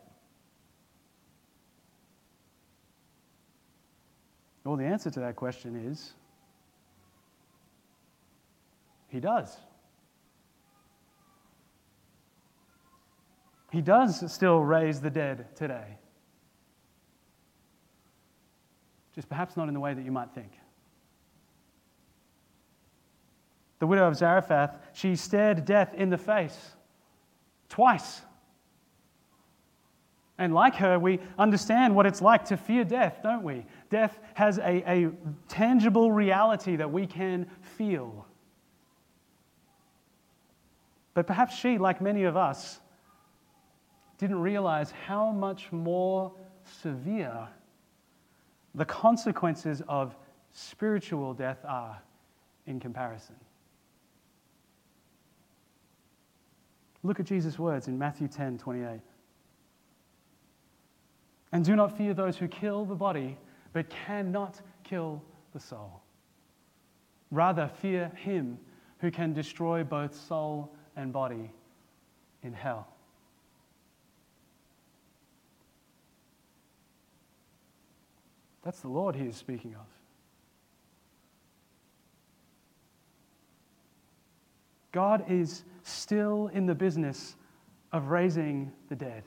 Well, the answer to that question is He does. He does still raise the dead today. Just perhaps not in the way that you might think. The widow of Zarephath, she stared death in the face twice. And like her, we understand what it's like to fear death, don't we? Death has a, a tangible reality that we can feel. But perhaps she, like many of us, didn't realize how much more severe the consequences of spiritual death are in comparison. Look at Jesus' words in Matthew 10 28. And do not fear those who kill the body, but cannot kill the soul. Rather, fear him who can destroy both soul and body in hell. That's the Lord he is speaking of. God is still in the business of raising the dead.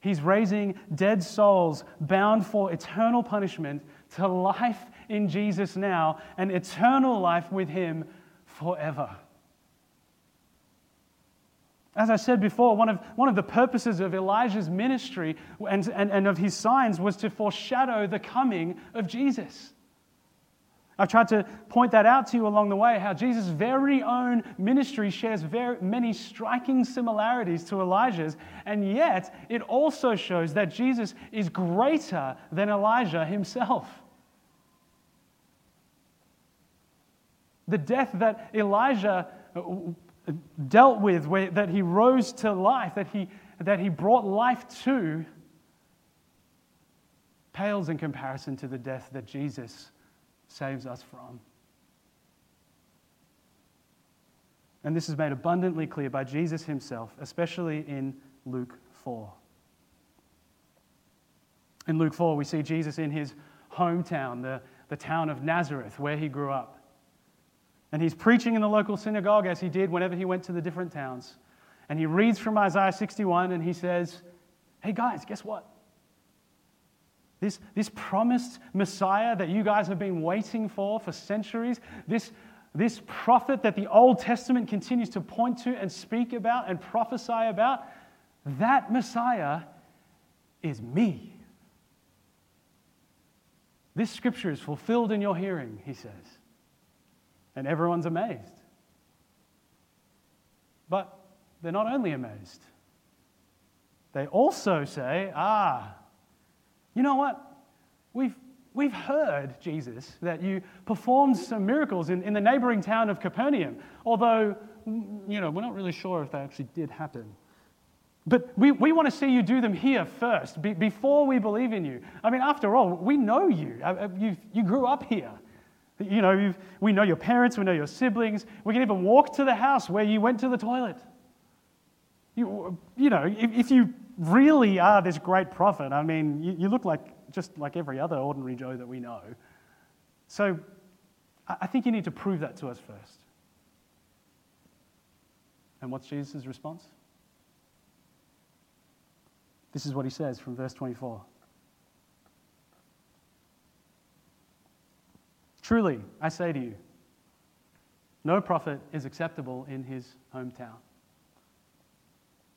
He's raising dead souls bound for eternal punishment to life in Jesus now and eternal life with Him forever. As I said before, one of, one of the purposes of Elijah's ministry and, and, and of his signs was to foreshadow the coming of Jesus. I've tried to point that out to you along the way how Jesus' very own ministry shares very, many striking similarities to Elijah's, and yet it also shows that Jesus is greater than Elijah himself. The death that Elijah uh, dealt with, where, that he rose to life, that he, that he brought life to, pales in comparison to the death that Jesus saves us from. And this is made abundantly clear by Jesus himself, especially in Luke 4. In Luke 4, we see Jesus in his hometown, the, the town of Nazareth, where he grew up. And he's preaching in the local synagogue as he did whenever he went to the different towns. And he reads from Isaiah 61 and he says, Hey guys, guess what? This, this promised Messiah that you guys have been waiting for for centuries, this, this prophet that the Old Testament continues to point to and speak about and prophesy about, that Messiah is me. This scripture is fulfilled in your hearing, he says. And everyone's amazed. But they're not only amazed, they also say, ah, you know what? We've, we've heard, Jesus, that you performed some miracles in, in the neighboring town of Capernaum, although, you know, we're not really sure if they actually did happen. But we, we want to see you do them here first, be, before we believe in you. I mean, after all, we know you. Uh, uh, you, you grew up here. You know, we know your parents, we know your siblings. We can even walk to the house where you went to the toilet. You, you know, if, if you really are this great prophet, I mean, you, you look like just like every other ordinary Joe that we know. So I think you need to prove that to us first. And what's Jesus' response? This is what he says from verse 24. Truly, I say to you, no prophet is acceptable in his hometown.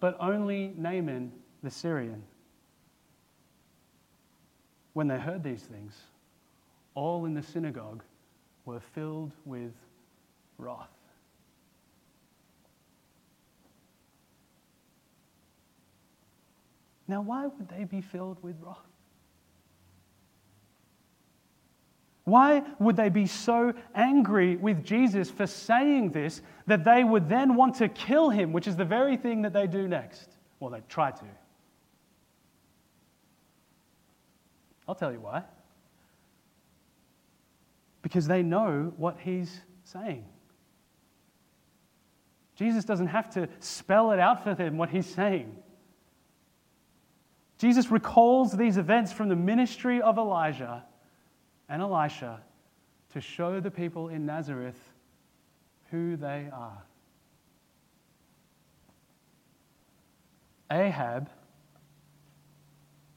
but only Naaman the Syrian. When they heard these things, all in the synagogue were filled with wrath. Now, why would they be filled with wrath? Why would they be so angry with Jesus for saying this that they would then want to kill him, which is the very thing that they do next? Well, they try to. I'll tell you why. Because they know what he's saying. Jesus doesn't have to spell it out for them what he's saying. Jesus recalls these events from the ministry of Elijah and Elisha to show the people in Nazareth who they are. Ahab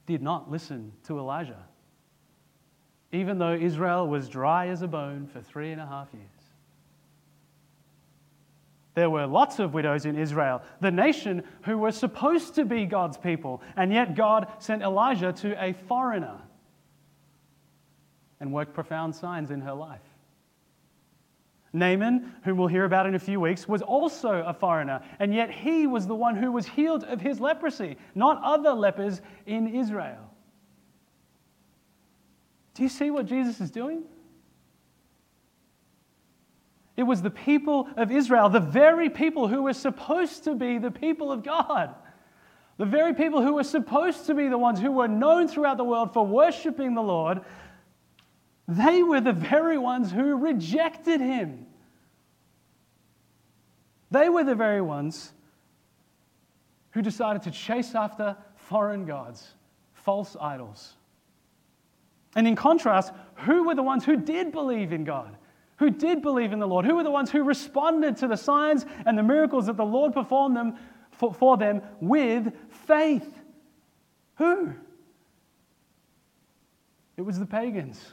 did not listen to Elijah, even though Israel was dry as a bone for three and a half years. There were lots of widows in Israel, the nation who were supposed to be God's people, and yet God sent Elijah to a foreigner and worked profound signs in her life. Naaman, whom we'll hear about in a few weeks, was also a foreigner, and yet he was the one who was healed of his leprosy, not other lepers in Israel. Do you see what Jesus is doing? It was the people of Israel, the very people who were supposed to be the people of God. The very people who were supposed to be the ones who were known throughout the world for worshiping the Lord, they were the very ones who rejected him. They were the very ones who decided to chase after foreign gods, false idols. And in contrast, who were the ones who did believe in God? Who did believe in the Lord? Who were the ones who responded to the signs and the miracles that the Lord performed them for, for them with faith? Who? It was the pagans.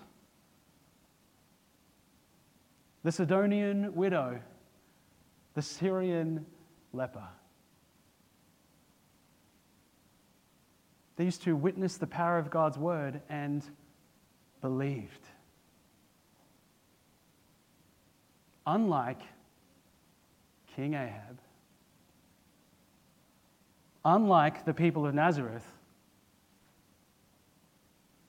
The Sidonian widow, the Syrian leper. These two witnessed the power of God's word and believed. Unlike King Ahab, unlike the people of Nazareth,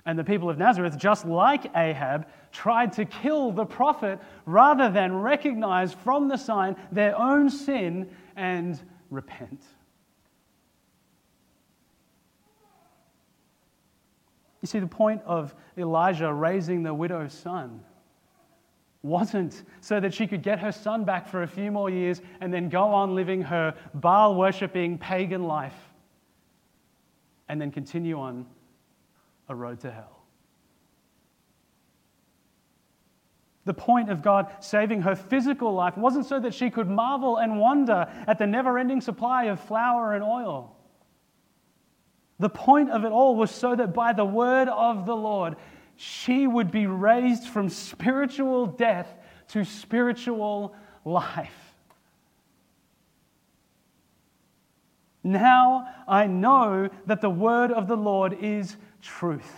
and the people of Nazareth, just like Ahab, tried to kill the prophet rather than recognize from the sign their own sin and repent. You see, the point of Elijah raising the widow's son wasn't so that she could get her son back for a few more years and then go on living her Baal worshipping pagan life and then continue on a road to hell. The point of God saving her physical life wasn't so that she could marvel and wonder at the never ending supply of flour and oil. The point of it all was so that by the word of the Lord, she would be raised from spiritual death to spiritual life. Now I know that the word of the Lord is truth.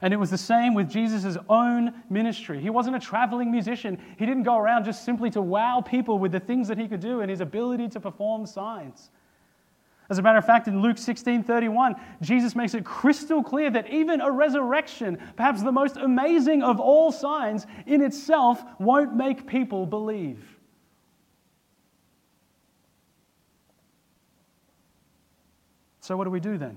And it was the same with Jesus' own ministry. He wasn't a traveling musician. He didn't go around just simply to wow people with the things that he could do and his ability to perform signs. As a matter of fact, in Luke 16 31, Jesus makes it crystal clear that even a resurrection, perhaps the most amazing of all signs, in itself won't make people believe. So, what do we do then?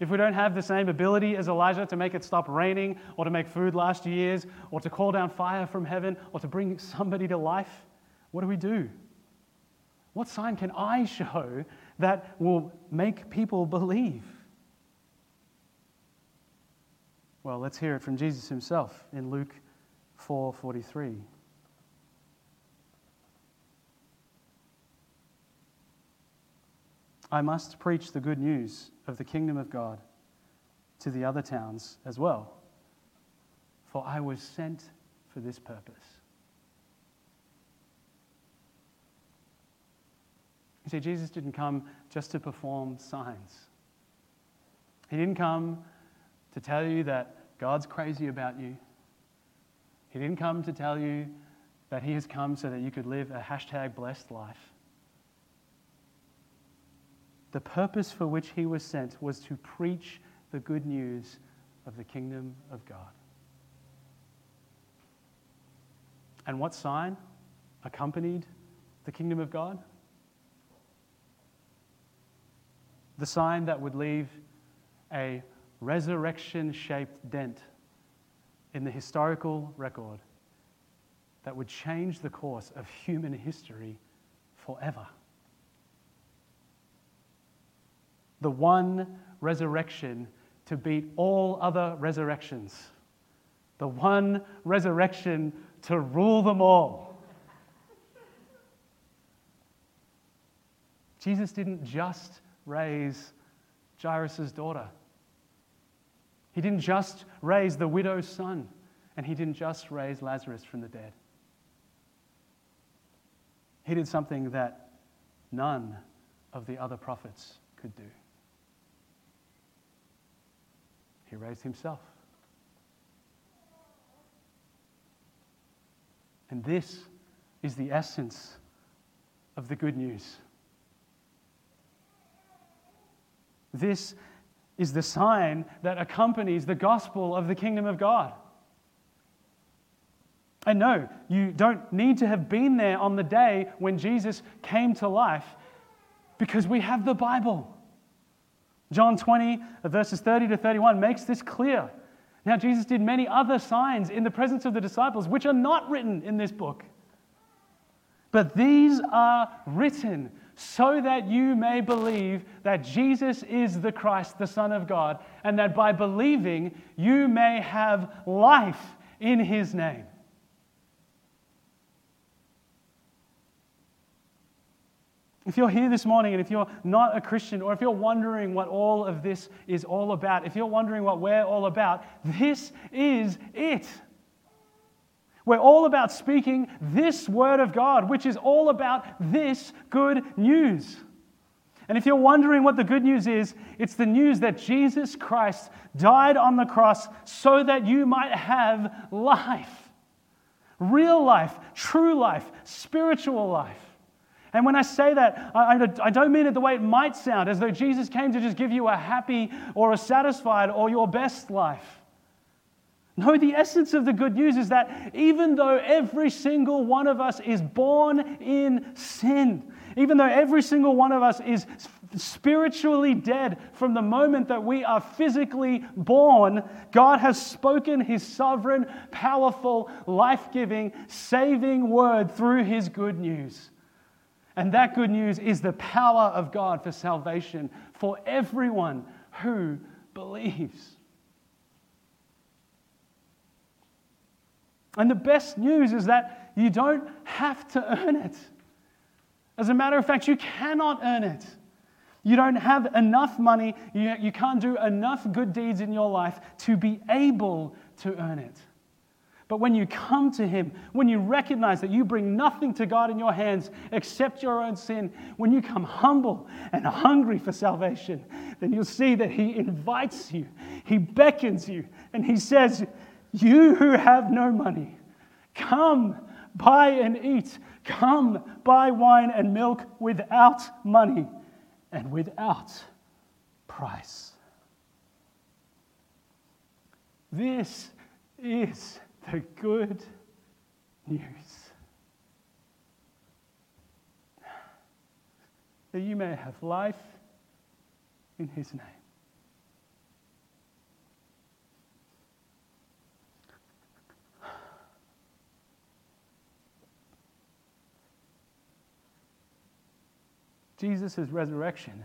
If we don't have the same ability as Elijah to make it stop raining, or to make food last years, or to call down fire from heaven, or to bring somebody to life, what do we do? What sign can I show that will make people believe? Well, let's hear it from Jesus himself in Luke 4:43. I must preach the good news of the kingdom of God to the other towns as well, for I was sent for this purpose. You see, Jesus didn't come just to perform signs. He didn't come to tell you that God's crazy about you. He didn't come to tell you that He has come so that you could live a hashtag blessed life. The purpose for which He was sent was to preach the good news of the kingdom of God. And what sign accompanied the kingdom of God? the sign that would leave a resurrection shaped dent in the historical record that would change the course of human history forever. The one resurrection to beat all other resurrections. The one resurrection to rule them all. Jesus didn't just raise Jairus' daughter. He didn't just raise the widow's son, and he didn't just raise Lazarus from the dead. He did something that none of the other prophets could do. He raised himself. And this is the essence of the good news. This is the sign that accompanies the gospel of the kingdom of God. And no, you don't need to have been there on the day when Jesus came to life because we have the Bible. John 20, verses 30 to 31 makes this clear. Now, Jesus did many other signs in the presence of the disciples, which are not written in this book. But these are written so that you may believe that Jesus is the Christ, the Son of God, and that by believing you may have life in his name. If you're here this morning and if you're not a Christian, or if you're wondering what all of this is all about, if you're wondering what we're all about, this is it. We're all about speaking this word of God, which is all about this good news. And if you're wondering what the good news is, it's the news that Jesus Christ died on the cross so that you might have life real life, true life, spiritual life. And when I say that, I, I, don't mean it the way it might sound, as though Jesus came to just give you a happy or a satisfied or your best life. No, the essence of the good news is that even though every single one of us is born in sin, even though every single one of us is spiritually dead from the moment that we are physically born, God has spoken his sovereign, powerful, life giving, saving word through his good news. And that good news is the power of God for salvation for everyone who believes. And the best news is that you don't have to earn it. As a matter of fact, you cannot earn it. You don't have enough money, you, you can't do enough good deeds in your life to be able to earn it. But when you come to Him, when you recognize that you bring nothing to God in your hands except your own sin, when you come humble and hungry for salvation, then you'll see that He invites you, He beckons you, and He says, You who have no money, come, buy and eat. Come, buy wine and milk without money and without price. This is the good news that you may have life in his name. Jesus' resurrection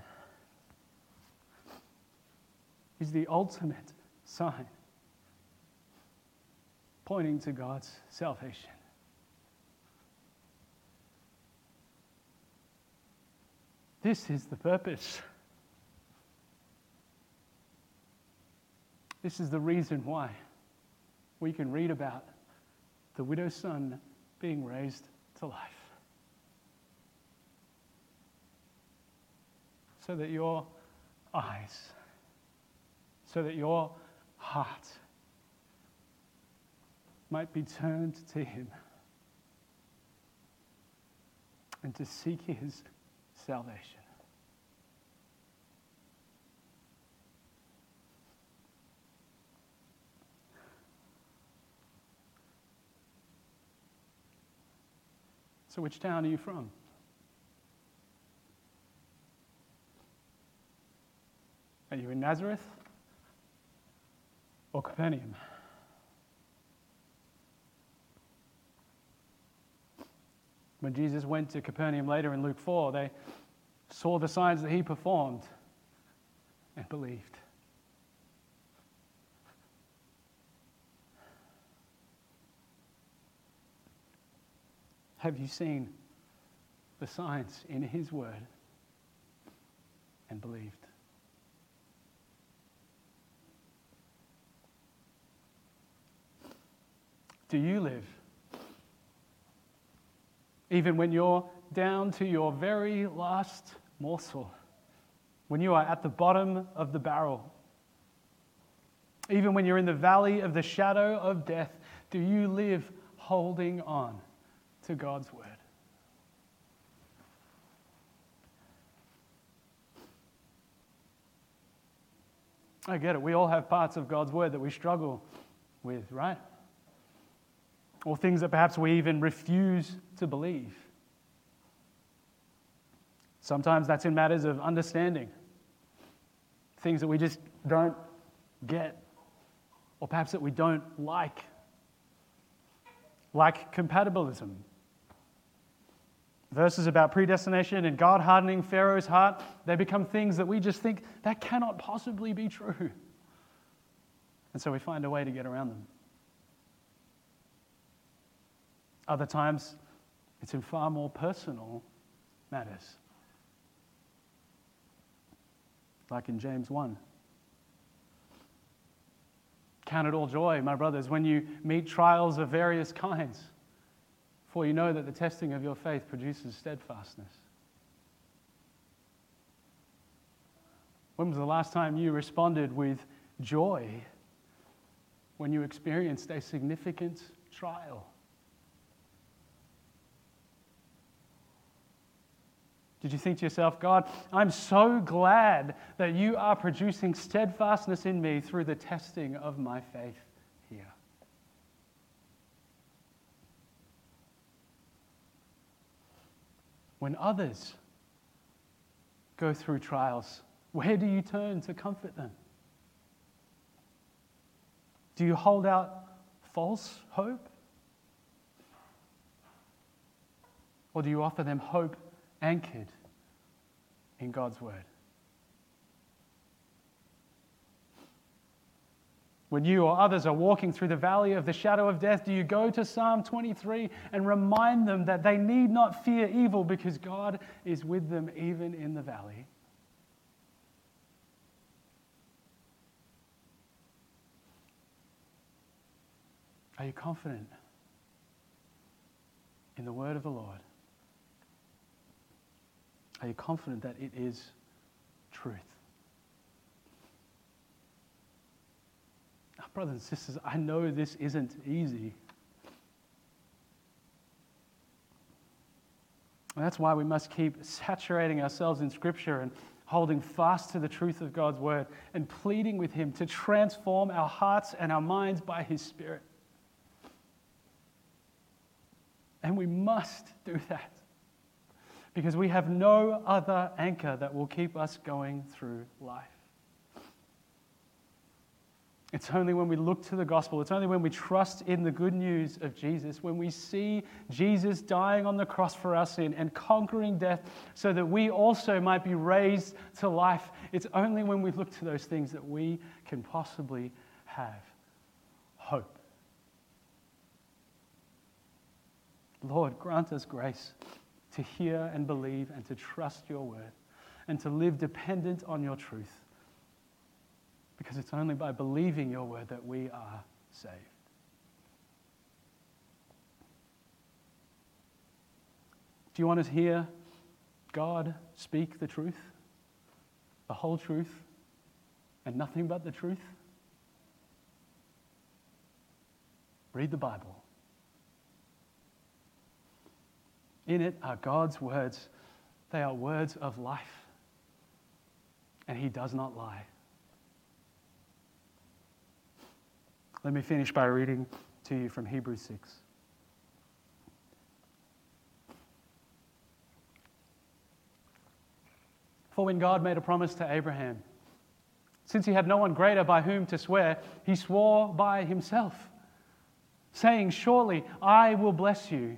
is the ultimate sign pointing to God's salvation. This is the purpose. This is the reason why we can read about the widow's son being raised to life. So that your eyes, so that your heart might be turned to Him and to seek His salvation. So, which town are you from? Are you in Nazareth or Capernaum? When Jesus went to Capernaum later in Luke 4, they saw the signs that he performed and believed. Have you seen the signs in his word and believed? Do you live even when you're down to your very last morsel, when you are at the bottom of the barrel, even when you're in the valley of the shadow of death, do you live holding on to God's word? I get it. We all have parts of God's word that we struggle with, right? Or things that perhaps we even refuse to believe. Sometimes that's in matters of understanding, things that we just don't get, or perhaps that we don't like, like compatibilism. Verses about predestination and God hardening Pharaoh's heart, they become things that we just think that cannot possibly be true. And so we find a way to get around them. Other times, it's in far more personal matters. Like in James 1. Count it all joy, my brothers, when you meet trials of various kinds, for you know that the testing of your faith produces steadfastness. When was the last time you responded with joy when you experienced a significant trial? Did you think to yourself, God, I'm so glad that you are producing steadfastness in me through the testing of my faith here? When others go through trials, where do you turn to comfort them? Do you hold out false hope? Or do you offer them hope anchored in God's Word. When you or others are walking through the valley of the shadow of death, do you go to Psalm 23 and remind them that they need not fear evil because God is with them even in the valley? Are you confident in the word of the Lord? Are you confident that it is truth? Now, brothers and sisters, I know this isn't easy. And that's why we must keep saturating ourselves in Scripture and holding fast to the truth of God's Word and pleading with Him to transform our hearts and our minds by His Spirit. And we must do that because we have no other anchor that will keep us going through life. It's only when we look to the gospel, it's only when we trust in the good news of Jesus, when we see Jesus dying on the cross for our sin and conquering death so that we also might be raised to life. It's only when we look to those things that we can possibly have hope. Lord, grant us grace to hear and believe and to trust your word and to live dependent on your truth. Because it's only by believing your word that we are saved. Do you want us to hear God speak the truth, the whole truth, and nothing but the truth? Read the Bible. In it are God's words. They are words of life. And He does not lie. Let me finish by reading to you from Hebrews 6. For when God made a promise to Abraham, since he had no one greater by whom to swear, he swore by himself, saying, Surely I will bless you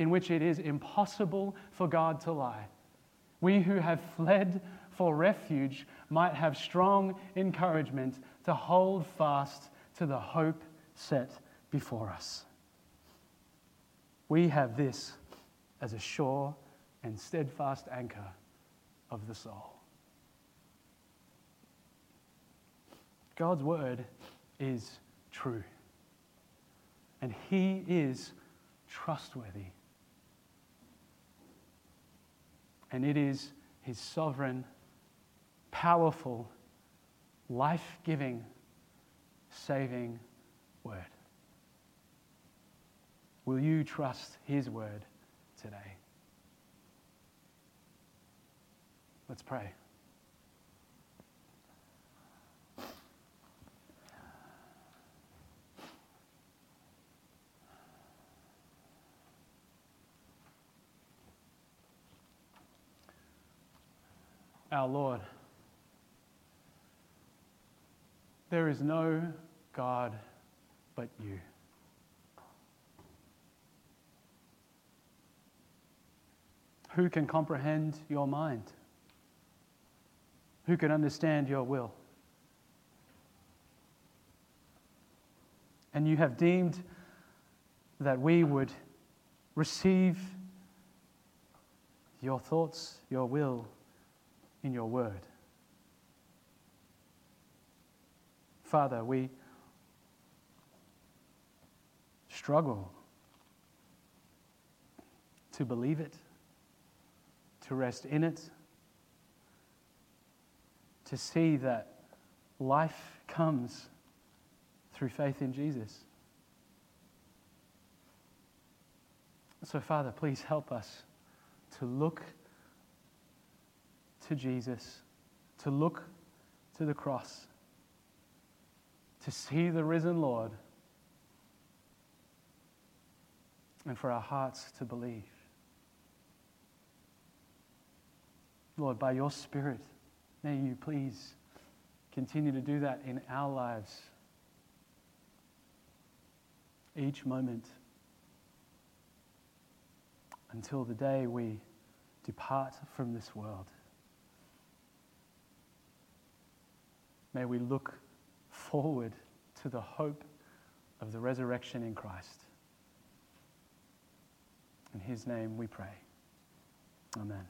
in which it is impossible for God to lie. We who have fled for refuge might have strong encouragement to hold fast to the hope set before us. We have this as a sure and steadfast anchor of the soul. God's word is true. And he is trustworthy. And it is his sovereign, powerful, life giving, saving word. Will you trust his word today? Let's pray. Our Lord, there is no God but you. Who can comprehend your mind? Who can understand your will? And you have deemed that we would receive your thoughts, your will in your word. Father, we struggle to believe it, to rest in it, to see that life comes through faith in Jesus. So, Father, please help us to look to Jesus, to look to the cross, to see the risen Lord, and for our hearts to believe. Lord, by your Spirit, may you please continue to do that in our lives each moment until the day we depart from this world. May we look forward to the hope of the resurrection in Christ. In his name we pray. Amen.